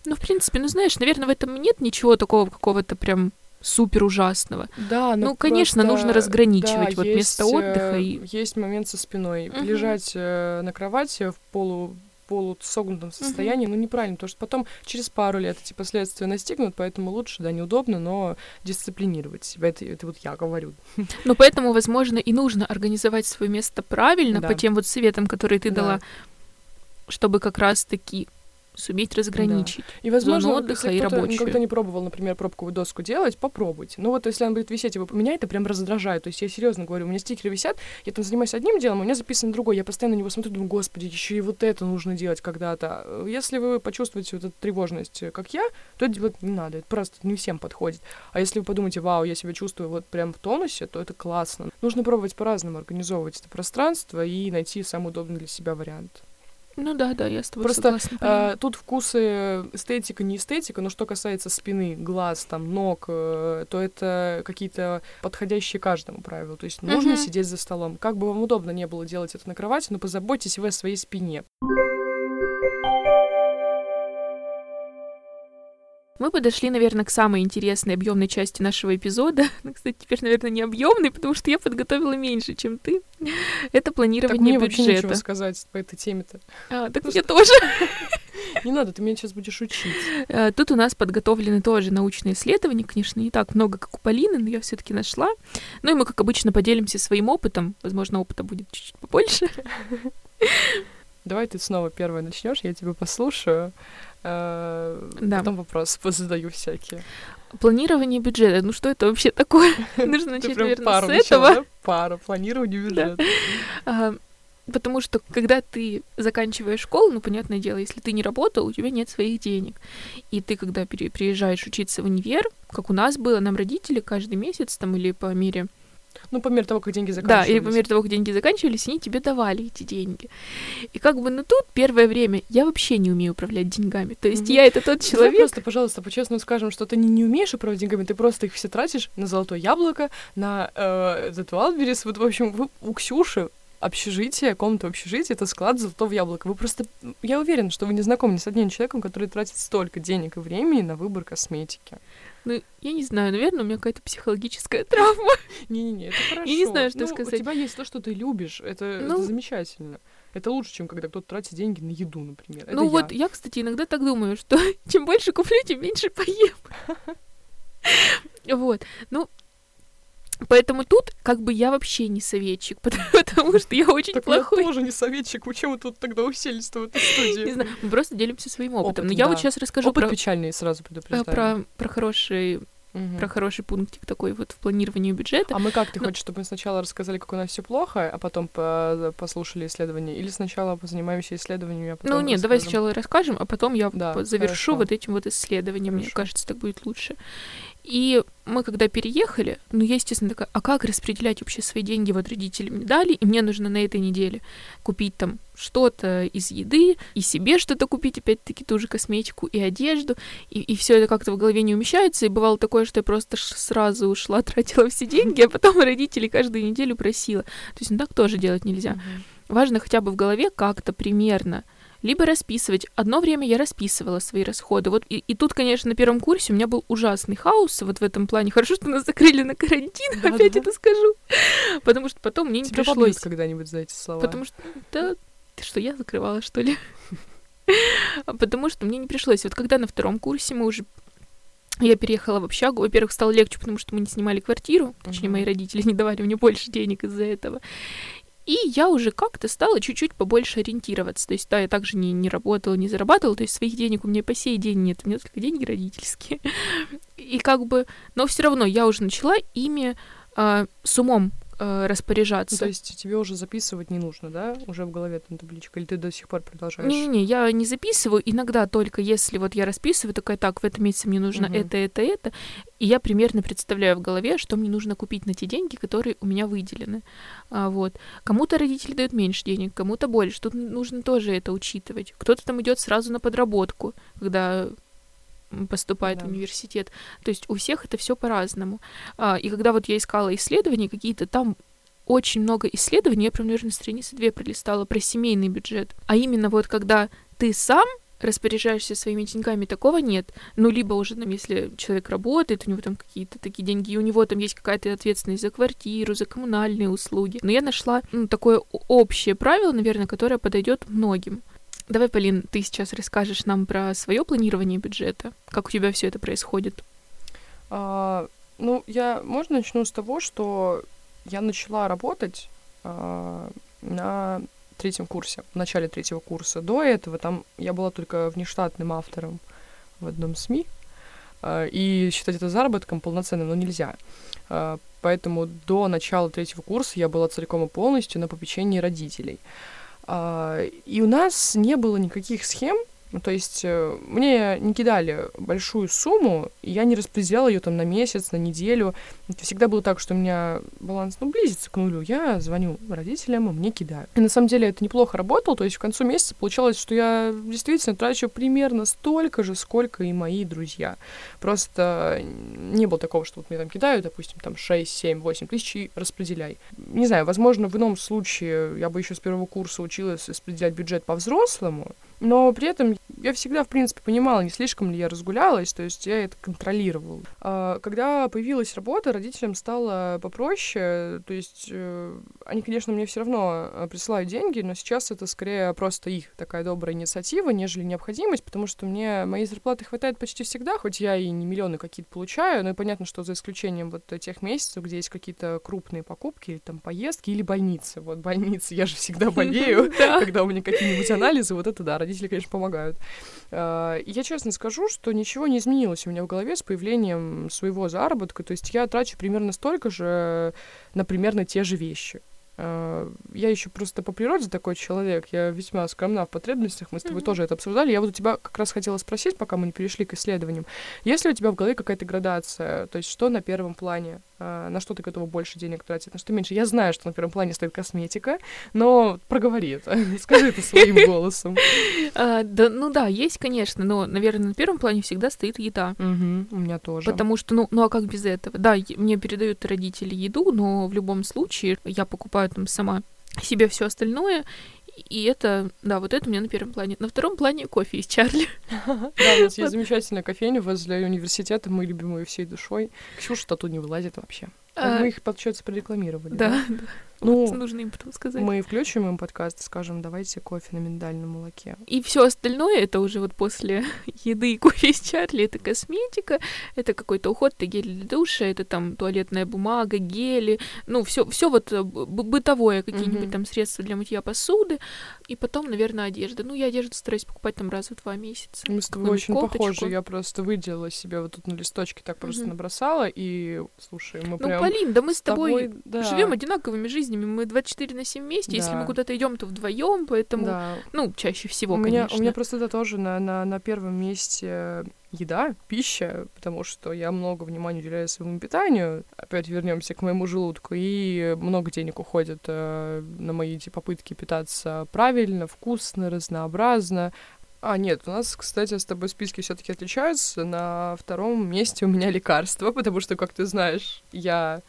Ну, в принципе, ну знаешь, наверное, в этом нет ничего такого какого-то прям супер ужасного. Да, но Ну, конечно, просто, нужно разграничивать да, вот место есть, отдыха э, и- Есть момент со спиной. Мгм. Лежать э, на кровати в полу полусогнутом состоянии, ну, неправильно, потому что потом через пару лет эти последствия настигнут, поэтому лучше, да, неудобно, но дисциплинировать себя. Это, это вот я говорю. [laughs] Но поэтому, возможно, и нужно организовать свое место правильно Да. по тем вот советам, которые ты Да. дала, чтобы как раз-таки суметь разграничить. И, возможно, Зону отдыха и рабочую. никогда не пробовал, например, пробковую доску делать, попробуйте. Ну вот если она будет висеть, и вы- меня это прям раздражает. То есть я серьезно говорю, у меня стикеры висят, я там занимаюсь одним делом, а у меня записано другое. Я постоянно на него смотрю, думаю, господи, еще и вот это нужно делать когда-то. Если вы почувствуете вот эту тревожность, э, как я, то это делать не надо. Это просто не всем подходит. А если вы подумаете, вау, я себя чувствую вот прям в тонусе, то это классно. Нужно пробовать по-разному организовывать это пространство и найти самый удобный для себя вариант. Ну да, да, я с тобой Просто, согласна. А, тут вкусы эстетика, не эстетика, но что касается спины, глаз, там, ног, э, то это какие-то подходящие каждому правилу. То есть нужно Мгм. сидеть за столом. Как бы вам удобно не было делать это на кровати, но позаботьтесь вы о своей спине. Мы подошли, наверное, к самой интересной объемной части нашего эпизода. [laughs] Ну, кстати, теперь, наверное, не объемный, потому что я подготовила меньше, чем ты. [laughs] Это Так планирование мне вообще нечего бюджета. сказать по этой теме-то. А, так мне тоже. [laughs] Не надо, ты меня сейчас будешь учить. Э, Тут у нас подготовлены тоже научные исследования, конечно, не так много, как у Полины, но я все-таки нашла. Ну и мы, как обычно, поделимся своим опытом. Возможно, опыта будет чуть-чуть побольше. Давай ты снова первое начнешь, я тебя послушаю. Э, Да. Потом вопрос задаю всякие. Планирование бюджета. Ну что это вообще такое? [laughs] Нужно начать, наверное, с этого. Пара, планирование бюджета. А, Потому что когда ты заканчиваешь школу, ну, понятное дело, если ты не работал, у тебя нет своих денег. И ты, когда приезжаешь учиться в универ, как у нас было, нам родители каждый месяц там или по мере... Ну, по мере того, как деньги Да, заканчиваются. или по мере того, как деньги заканчивались, они тебе давали эти деньги. И как бы, ну, тут первое время я вообще не умею управлять деньгами. То есть Мгм. я это тот Давай человек... просто, пожалуйста, по-честному скажем, что ты не, не умеешь управлять деньгами, ты просто их все тратишь на золотое яблоко, на э, этот Wildberries. Вот, в общем, вы, у Ксюши общежитие, комната в общежитии — это склад золотого яблока. Вы просто... Я уверена, что вы не знакомы ни с одним человеком, который тратит столько денег и времени на выбор косметики. Ну, я не знаю, наверное, у меня какая-то психологическая травма. Не-не-не, это хорошо. не знаю, что Ну, сказать. У тебя есть то, что ты любишь. Это, это Ну. замечательно. Это лучше, чем когда кто-то тратит деньги на еду, например. Это ну я. вот, я, кстати, иногда так думаю, что [laughs] чем больше куплю, тем меньше поем. [laughs] Вот. Ну, Поэтому тут как бы я вообще не советчик, потому, [laughs] потому что я очень так плохой. я тоже не советчик. Почему мы тут тогда уселись в этой студии? Не знаю, мы просто делимся своим опытом. Опыт, Но я да. вот сейчас расскажу Опыт про, печальный, сразу э, предупреждаю. про, про хороший Мгм. про хороший пунктик такой вот в планировании бюджета. А мы как? Ты Ну- хочешь, чтобы мы сначала рассказали, как у нас все плохо, а потом по- послушали исследования? Или сначала позанимаемся исследованиями, а потом ну нет, давай расскажем? сначала расскажем, а потом я Да, завершу хорошо. вот этим вот исследованием. Мне Хорошо. кажется, так будет лучше. И мы когда переехали, ну я, естественно, такая, а как распределять вообще свои деньги? Вот родители мне дали, и мне нужно на этой неделе купить там что-то из еды, и себе что-то купить, опять-таки ту же косметику и одежду, и, и все это как-то в голове не умещается, и бывало такое, что я просто сразу ушла, [laughs] тратила все деньги, а потом родители каждую неделю просила. То есть ну так тоже делать нельзя. Важно хотя бы в голове как-то примерно либо расписывать. Одно время я расписывала свои расходы. Вот и, и тут, конечно, на первом курсе у меня был ужасный хаос вот в этом плане. Хорошо, что нас закрыли на карантин, Да, опять да. это скажу. Потому что потом мне не Тебя пришлось. когда-нибудь за эти слова. Потому что, да, ты что, я закрывала, что ли? [laughs] Потому что мне не пришлось. Вот когда на втором курсе мы уже я переехала в общагу. Во-первых, стало легче, потому что мы не снимали квартиру. Точнее, мои родители [laughs] не давали мне больше денег из-за этого. И я уже как-то стала чуть-чуть побольше ориентироваться. То есть, да, я также не, не работала, не зарабатывала. То есть, своих денег у меня по сей день нет. У меня только деньги родительские. [laughs] И как бы... Но все равно я уже начала ими а, с умом а, распоряжаться. Ну, то есть тебе уже записывать не нужно, да? Уже в голове там табличка, или ты до сих пор продолжаешь? Не-не-не, я не записываю. Иногда только если вот я расписываю, такая, так, в этом месяце мне нужно Мгм. это, это, это. И я примерно представляю в голове, что мне нужно купить на те деньги, которые у меня выделены. А, вот. Кому-то родители дают меньше денег, кому-то больше. Тут нужно тоже это учитывать. Кто-то там идет сразу на подработку, когда поступает Да. в университет. То есть у всех это все по-разному. А, и когда вот я искала исследования какие-то, там очень много исследований, я прям, наверное, страницы две пролистала про семейный бюджет. А именно вот когда ты сам распоряжаешься своими деньгами, такого нет. Ну, либо уже, там, если человек работает, у него там какие-то такие деньги, и у него там есть какая-то ответственность за квартиру, за коммунальные услуги. Но я нашла ну, такое общее правило, наверное, которое подойдет многим. Давай, Полин, ты сейчас расскажешь нам про свое планирование бюджета, как у тебя все это происходит. А, ну, я, можно начну с того, что я начала работать а, на третьем курсе, в начале третьего курса. До этого там я была только внештатным автором в одном СМИ, а, и считать это заработком полноценным, ну, нельзя. А, поэтому до начала третьего курса я была целиком и полностью на попечении родителей. И у нас не было никаких схем, ну, то есть э, мне не кидали большую сумму, и я не распределяла ее там на месяц, на неделю. Это всегда было так, что у меня баланс, ну, близится к нулю. Я звоню родителям, и мне кидают. И на самом деле это неплохо работало, то есть к концу месяца получалось, что я действительно трачу примерно столько же, сколько и мои друзья. Просто не было такого, что вот мне там кидают, допустим, там 6, 7, 8 тысяч и распределяй. Не знаю, возможно, в ином случае я бы еще с первого курса училась распределять бюджет по-взрослому, но при этом я всегда, в принципе, понимала, не слишком ли я разгулялась, то есть я это контролировала. А, Когда появилась работа, родителям стало попроще, то есть э, они, конечно, мне все равно э, присылают деньги, но сейчас это скорее просто их такая добрая инициатива, нежели необходимость, потому что мне моей зарплаты хватает почти всегда, хоть я и не миллионы какие-то получаю, но и понятно, что за исключением вот тех месяцев, где есть какие-то крупные покупки, или там поездки, или больницы. Вот больницы, я же всегда болею, [laughs] Да. когда у меня какие-нибудь анализы, вот это да, родители, конечно, помогают. А, я честно скажу, что ничего не изменилось у меня в голове с появлением своего заработка. То есть я трачу примерно столько же на примерно те же вещи. А, Я еще просто по природе такой человек, я весьма скромна в потребностях, мы с тобой Мгм. тоже это обсуждали. Я вот у тебя как раз хотела спросить, пока мы не перешли к исследованиям, есть ли у тебя в голове какая-то градация, то есть что на первом плане, А, на что ты готова больше денег тратить, на что меньше? Я знаю, что на первом плане стоит косметика, но проговори это, [laughs] скажи это своим [laughs] голосом. А, да, ну да, есть, конечно, но, наверное, на первом плане всегда стоит еда. У меня тоже. Потому что, ну, ну а как без этого? Да, мне передают родители еду, но в любом случае я покупаю там сама себе все остальное. И это, да, вот это у меня на первом плане. На втором плане кофе из Чарли. [laughs] Да, у нас есть замечательная кофейня возле университета, мы любим ее всей душой. Ксюша-то тут не вылазит вообще. А, Мы их, получается, прорекламировали. Да, да. Ну, вот нужно им потом сказать. Мы включим им подкаст и скажем, давайте кофе на миндальном молоке. И все остальное это уже вот после [laughs] еды и кофе с Чарли, это косметика, это какой-то уход, это гель для душа, это там туалетная бумага, гели, ну все, все вот э, бытовое, какие-нибудь mm-hmm. там средства для мытья посуды, и потом, наверное, одежда. Ну, я одежду стараюсь покупать там раз в два месяца. Мы с тобой очень кофточку. похожи. Я просто выделила себе вот тут на листочке так просто mm-hmm. набросала, и, слушай, мы ну, прям... Ну, Полин, да мы с тобой, тобой да. живем одинаковыми жизнями. Мы 24 на 7 вместе. Да. Если мы куда-то идем, то вдвоем, поэтому, да. ну, чаще всего, у меня, У меня просто это тоже на, на, на первом месте еда, пища, потому что я много внимания уделяю своему питанию. Опять вернемся к моему желудку, и много денег уходит э, на мои эти попытки питаться правильно, вкусно, разнообразно. А, нет, у нас, кстати, с тобой списки все таки отличаются. На втором месте у меня лекарства, [laughs] потому что, как ты знаешь, я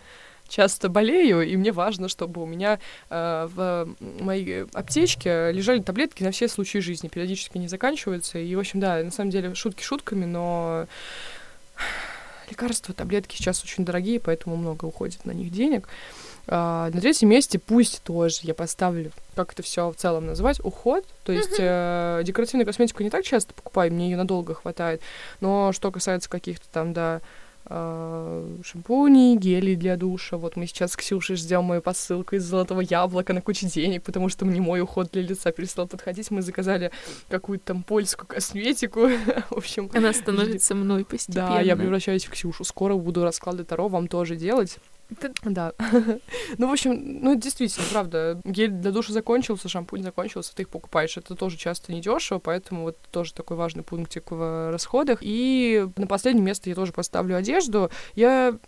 часто болею, и мне важно, чтобы у меня э, в моей аптечке лежали таблетки на все случаи жизни, периодически не заканчиваются. И, в общем, да, на самом деле, шутки шутками, но лекарства, таблетки сейчас очень дорогие, поэтому много уходит на них денег. А, на третьем месте пусть тоже я поставлю, как это все в целом называть, уход. То есть э, декоративную косметику не так часто покупаю, мне ее надолго хватает. Но что касается каких-то там, да, э, шампуней, гелей для душа. Вот мы сейчас с Ксюшей ждем мою посылку из золотого яблока на кучу денег, потому что мне мой уход для лица перестал подходить. Мы заказали какую-то там польскую косметику. [laughs] в общем. Она становится мной постепенно. Да, я превращаюсь в Ксюшу. Скоро буду расклады Таро вам тоже делать. Да. [laughs] ну, в общем, ну, действительно, правда, гель для душа закончился, шампунь закончился, ты их покупаешь. Это тоже часто недешево, поэтому вот тоже такой важный пунктик в расходах. И на последнее место я тоже поставлю одежду. Я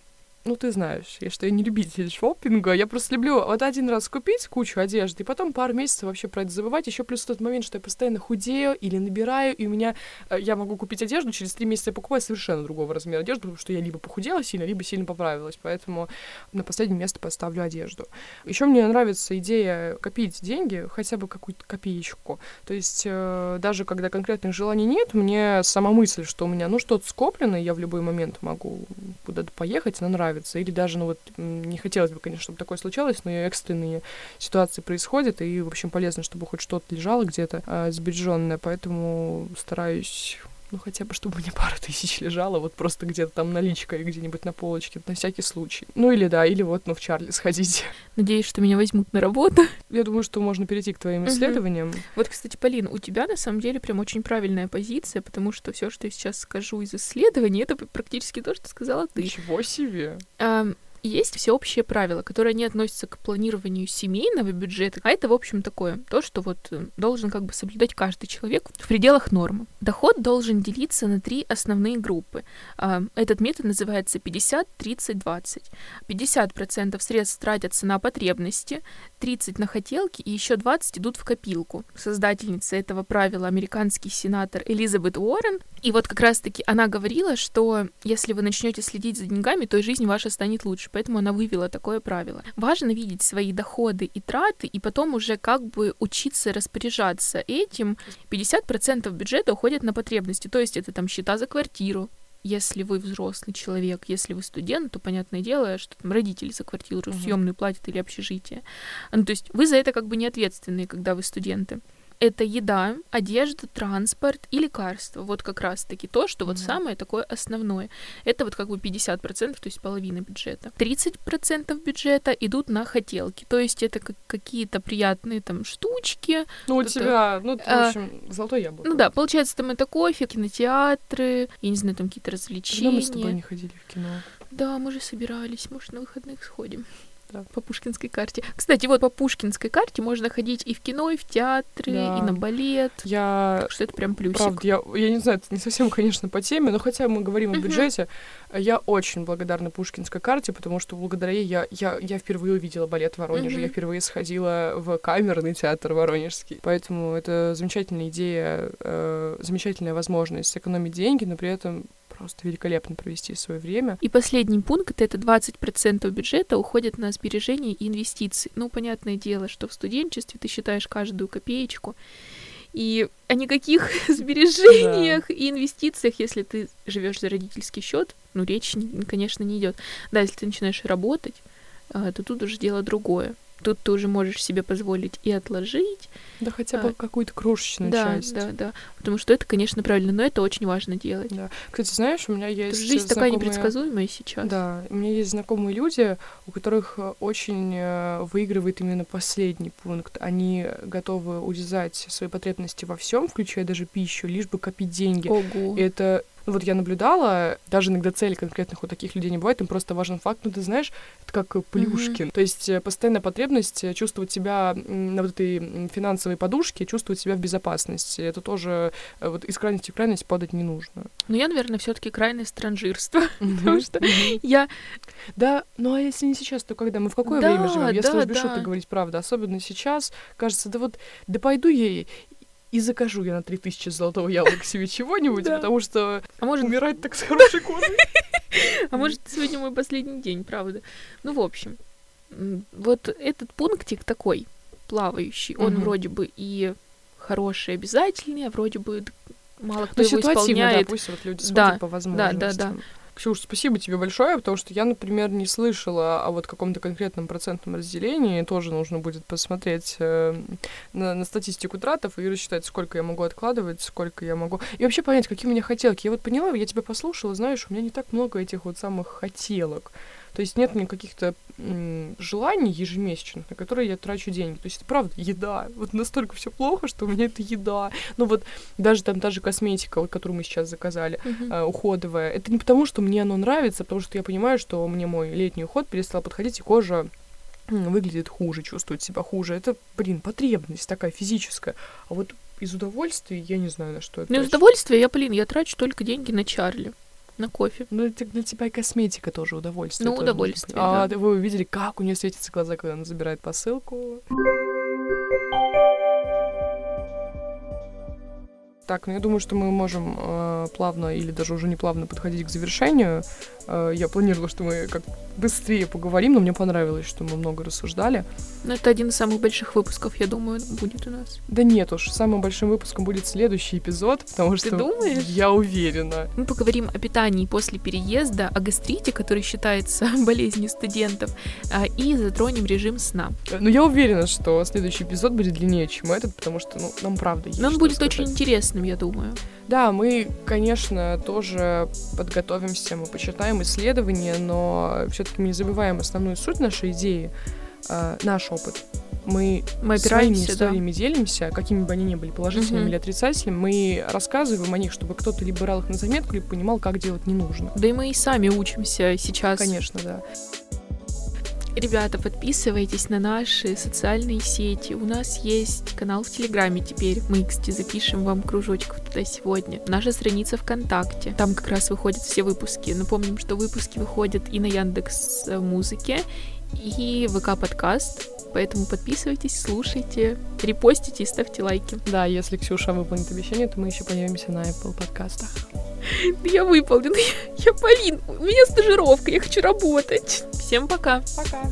ну, ты знаешь, я что я не любитель шопинга, я просто люблю вот один раз купить кучу одежды, и потом пару месяцев вообще про это забывать. Еще плюс тот момент, что я постоянно худею или набираю, и у меня э, я могу купить одежду, через три месяца я покупаю совершенно другого размера одежды, потому что я либо похудела сильно, либо сильно поправилась. Поэтому на последнее место поставлю одежду. Еще мне нравится идея копить деньги, хотя бы какую-то копеечку. То есть э, даже когда конкретных желаний нет, мне сама мысль, что у меня ну что-то скоплено, я в любой момент могу куда-то поехать, она нравится нравится. Или даже, ну вот, не хотелось бы, конечно, чтобы такое случалось, но экстренные ситуации происходят, и, в общем, полезно, чтобы хоть что-то лежало где-то а, сбереженное, поэтому стараюсь ну хотя бы, чтобы у меня [laughs] пара тысяч лежала, вот просто где-то там наличка и где-нибудь на полочке, на всякий случай. Ну или да, или вот, ну в Чарли сходить. [laughs] Надеюсь, что меня возьмут на работу. Я думаю, что можно перейти к твоим исследованиям. Угу. Вот, кстати, Полин, у тебя на самом деле прям очень правильная позиция, потому что все, что я сейчас скажу из исследований, это практически то, что сказала ты. Ничего себе! А, есть всеобщие правила, которые не относятся к планированию семейного бюджета, а это, в общем, такое, то, что вот э, должен как бы соблюдать каждый человек в пределах нормы. Доход должен делиться на три основные группы. А, этот метод называется 50-30-20. 50% средств тратятся на потребности, 30 на хотелки и еще 20 идут в копилку. Создательница этого правила американский сенатор Элизабет Уоррен. И вот как раз-таки она говорила, что если вы начнете следить за деньгами, то жизнь ваша станет лучше поэтому она вывела такое правило. Важно видеть свои доходы и траты, и потом уже как бы учиться распоряжаться этим. 50% бюджета уходит на потребности, то есть это там счета за квартиру, если вы взрослый человек, если вы студент, то понятное дело, что там родители за квартиру uh-huh. съемную платят или общежитие. Ну, то есть вы за это как бы не ответственные, когда вы студенты это еда, одежда, транспорт и лекарства. Вот как раз-таки то, что mm-hmm. вот самое такое основное. Это вот как бы 50%, то есть половина бюджета. 30% бюджета идут на хотелки, то есть это как какие-то приятные там штучки. Ну, у тебя, ну, в а, общем, а, золотой яблоко. Ну да, получается, там это кофе, кинотеатры, я не знаю, там какие-то развлечения. Когда мы с тобой не ходили в кино? Да, мы же собирались, может, на выходных сходим да. По Пушкинской карте. Кстати, вот по Пушкинской карте можно ходить и в кино, и в театры, да. и на балет. Я... Так что это прям плюсик. Правда, я, я не знаю, это не совсем, конечно, по теме, но хотя мы говорим о бюджете, я очень благодарна Пушкинской карте, потому что благодаря ей я, я, я впервые увидела балет в Воронеже, я впервые сходила в камерный театр воронежский. Поэтому это замечательная идея, э, замечательная возможность сэкономить деньги, но при этом просто великолепно провести свое время. И последний пункт — это 20% бюджета уходит на сбережения и инвестиции. Ну, понятное дело, что в студенчестве ты считаешь каждую копеечку, и о никаких [laughs] сбережениях да. и инвестициях, если ты живешь за родительский счет, ну, речь, конечно, не идет. Да, если ты начинаешь работать, а, то тут уже дело другое. Тут ты уже можешь себе позволить и отложить. Да хотя бы а, какую-то крошечную да, часть. Да, да, Потому что это, конечно, правильно, но это очень важно делать. Да. Кстати, знаешь, у меня есть. Жизнь знакомые... такая непредсказуемая сейчас. Да, у меня есть знакомые люди, у которых очень э, выигрывает именно последний пункт. Они готовы урезать свои потребности во всем, включая даже пищу, лишь бы копить деньги. Ого. И это ну, вот я наблюдала, даже иногда цели конкретных у таких людей не бывает, им просто важен факт, ну ты знаешь, это как Плюшкин. Mm-hmm. То есть э, постоянная потребность э, чувствовать себя на вот этой финансовой подушке, чувствовать себя в безопасности. Это тоже э, вот из крайности в крайность падать не нужно. Ну я, наверное, все таки крайность транжирства, [laughs] потому что я... Да, ну а если не сейчас, то когда? Мы в какое время живем? Если уж без шуток говорить правду, особенно сейчас, кажется, да вот, да пойду я и закажу я на 3000 золотого яблока себе чего-нибудь, потому что а умирать так с хорошей кожей. [laughs] А может, сегодня мой последний день, правда. Ну, в общем, вот этот пунктик такой, плавающий, он вроде бы и хороший, обязательный, а вроде бы мало кто его исполняет. Да, пусть вот люди смотрят по возможностям. Да, да, да. Ксюш, спасибо тебе большое, потому что я, например, не слышала о вот каком-то конкретном процентном разделении. Тоже нужно будет посмотреть э, на, на статистику тратов и рассчитать, сколько я могу откладывать, сколько я могу... И вообще понять, какие у меня хотелки. Я вот поняла, я тебя послушала, знаешь, у меня не так много этих вот самых хотелок. То есть нет мне каких-то желаний ежемесячных, на которые я трачу деньги. То есть это правда еда. Вот настолько все плохо, что у меня это еда. Ну вот даже там та же косметика, вот, которую мы сейчас заказали, uh-huh. э, уходовая. Это не потому, что мне оно нравится, а потому что я понимаю, что мне мой летний уход перестал подходить, и кожа выглядит хуже, чувствует себя хуже. Это, блин, потребность такая физическая. А вот из удовольствия я не знаю, на что это. Ну, из удовольствия я, блин, я трачу только деньги на Чарли на кофе. Ну, это для тебя и косметика тоже удовольствие. Ну, удовольствие, А вы увидели, как у нее светятся глаза, когда она забирает посылку? Так, ну я думаю, что мы можем э, плавно или даже уже не плавно подходить к завершению. Э, я планировала, что мы как быстрее поговорим, но мне понравилось, что мы много рассуждали. Ну, это один из самых больших выпусков, я думаю, будет у нас. Да нет уж, самым большим выпуском будет следующий эпизод, потому что... Ты думаешь? Я уверена. Мы поговорим о питании после переезда, о гастрите, который считается [laughs] болезнью студентов, а, и затронем режим сна. Ну, я уверена, что следующий эпизод будет длиннее, чем этот, потому что, ну, нам правда есть Нам будет сказать. очень интересным, я думаю. Да, мы, конечно, тоже подготовимся, мы почитаем исследования, но все-таки мы не забываем основную суть нашей идеи, э, наш опыт. Мы, мы своими историями да. делимся, какими бы они ни были, положительными угу. или отрицательными, мы рассказываем о них, чтобы кто-то либо брал их на заметку, либо понимал, как делать не нужно. Да и мы и сами учимся сейчас. Конечно, да. Ребята, подписывайтесь на наши социальные сети. У нас есть канал в Телеграме теперь. Мы, кстати, запишем вам кружочков туда сегодня. Наша страница ВКонтакте. Там как раз выходят все выпуски. Напомним, что выпуски выходят и на Яндекс Музыке, и ВК Подкаст. Поэтому подписывайтесь, слушайте, репостите и ставьте лайки. Да, если Ксюша выполнит обещание, то мы еще появимся на Apple подкастах. Я выполню. Я, я Полин, у меня стажировка, я хочу работать. Всем пока. Пока.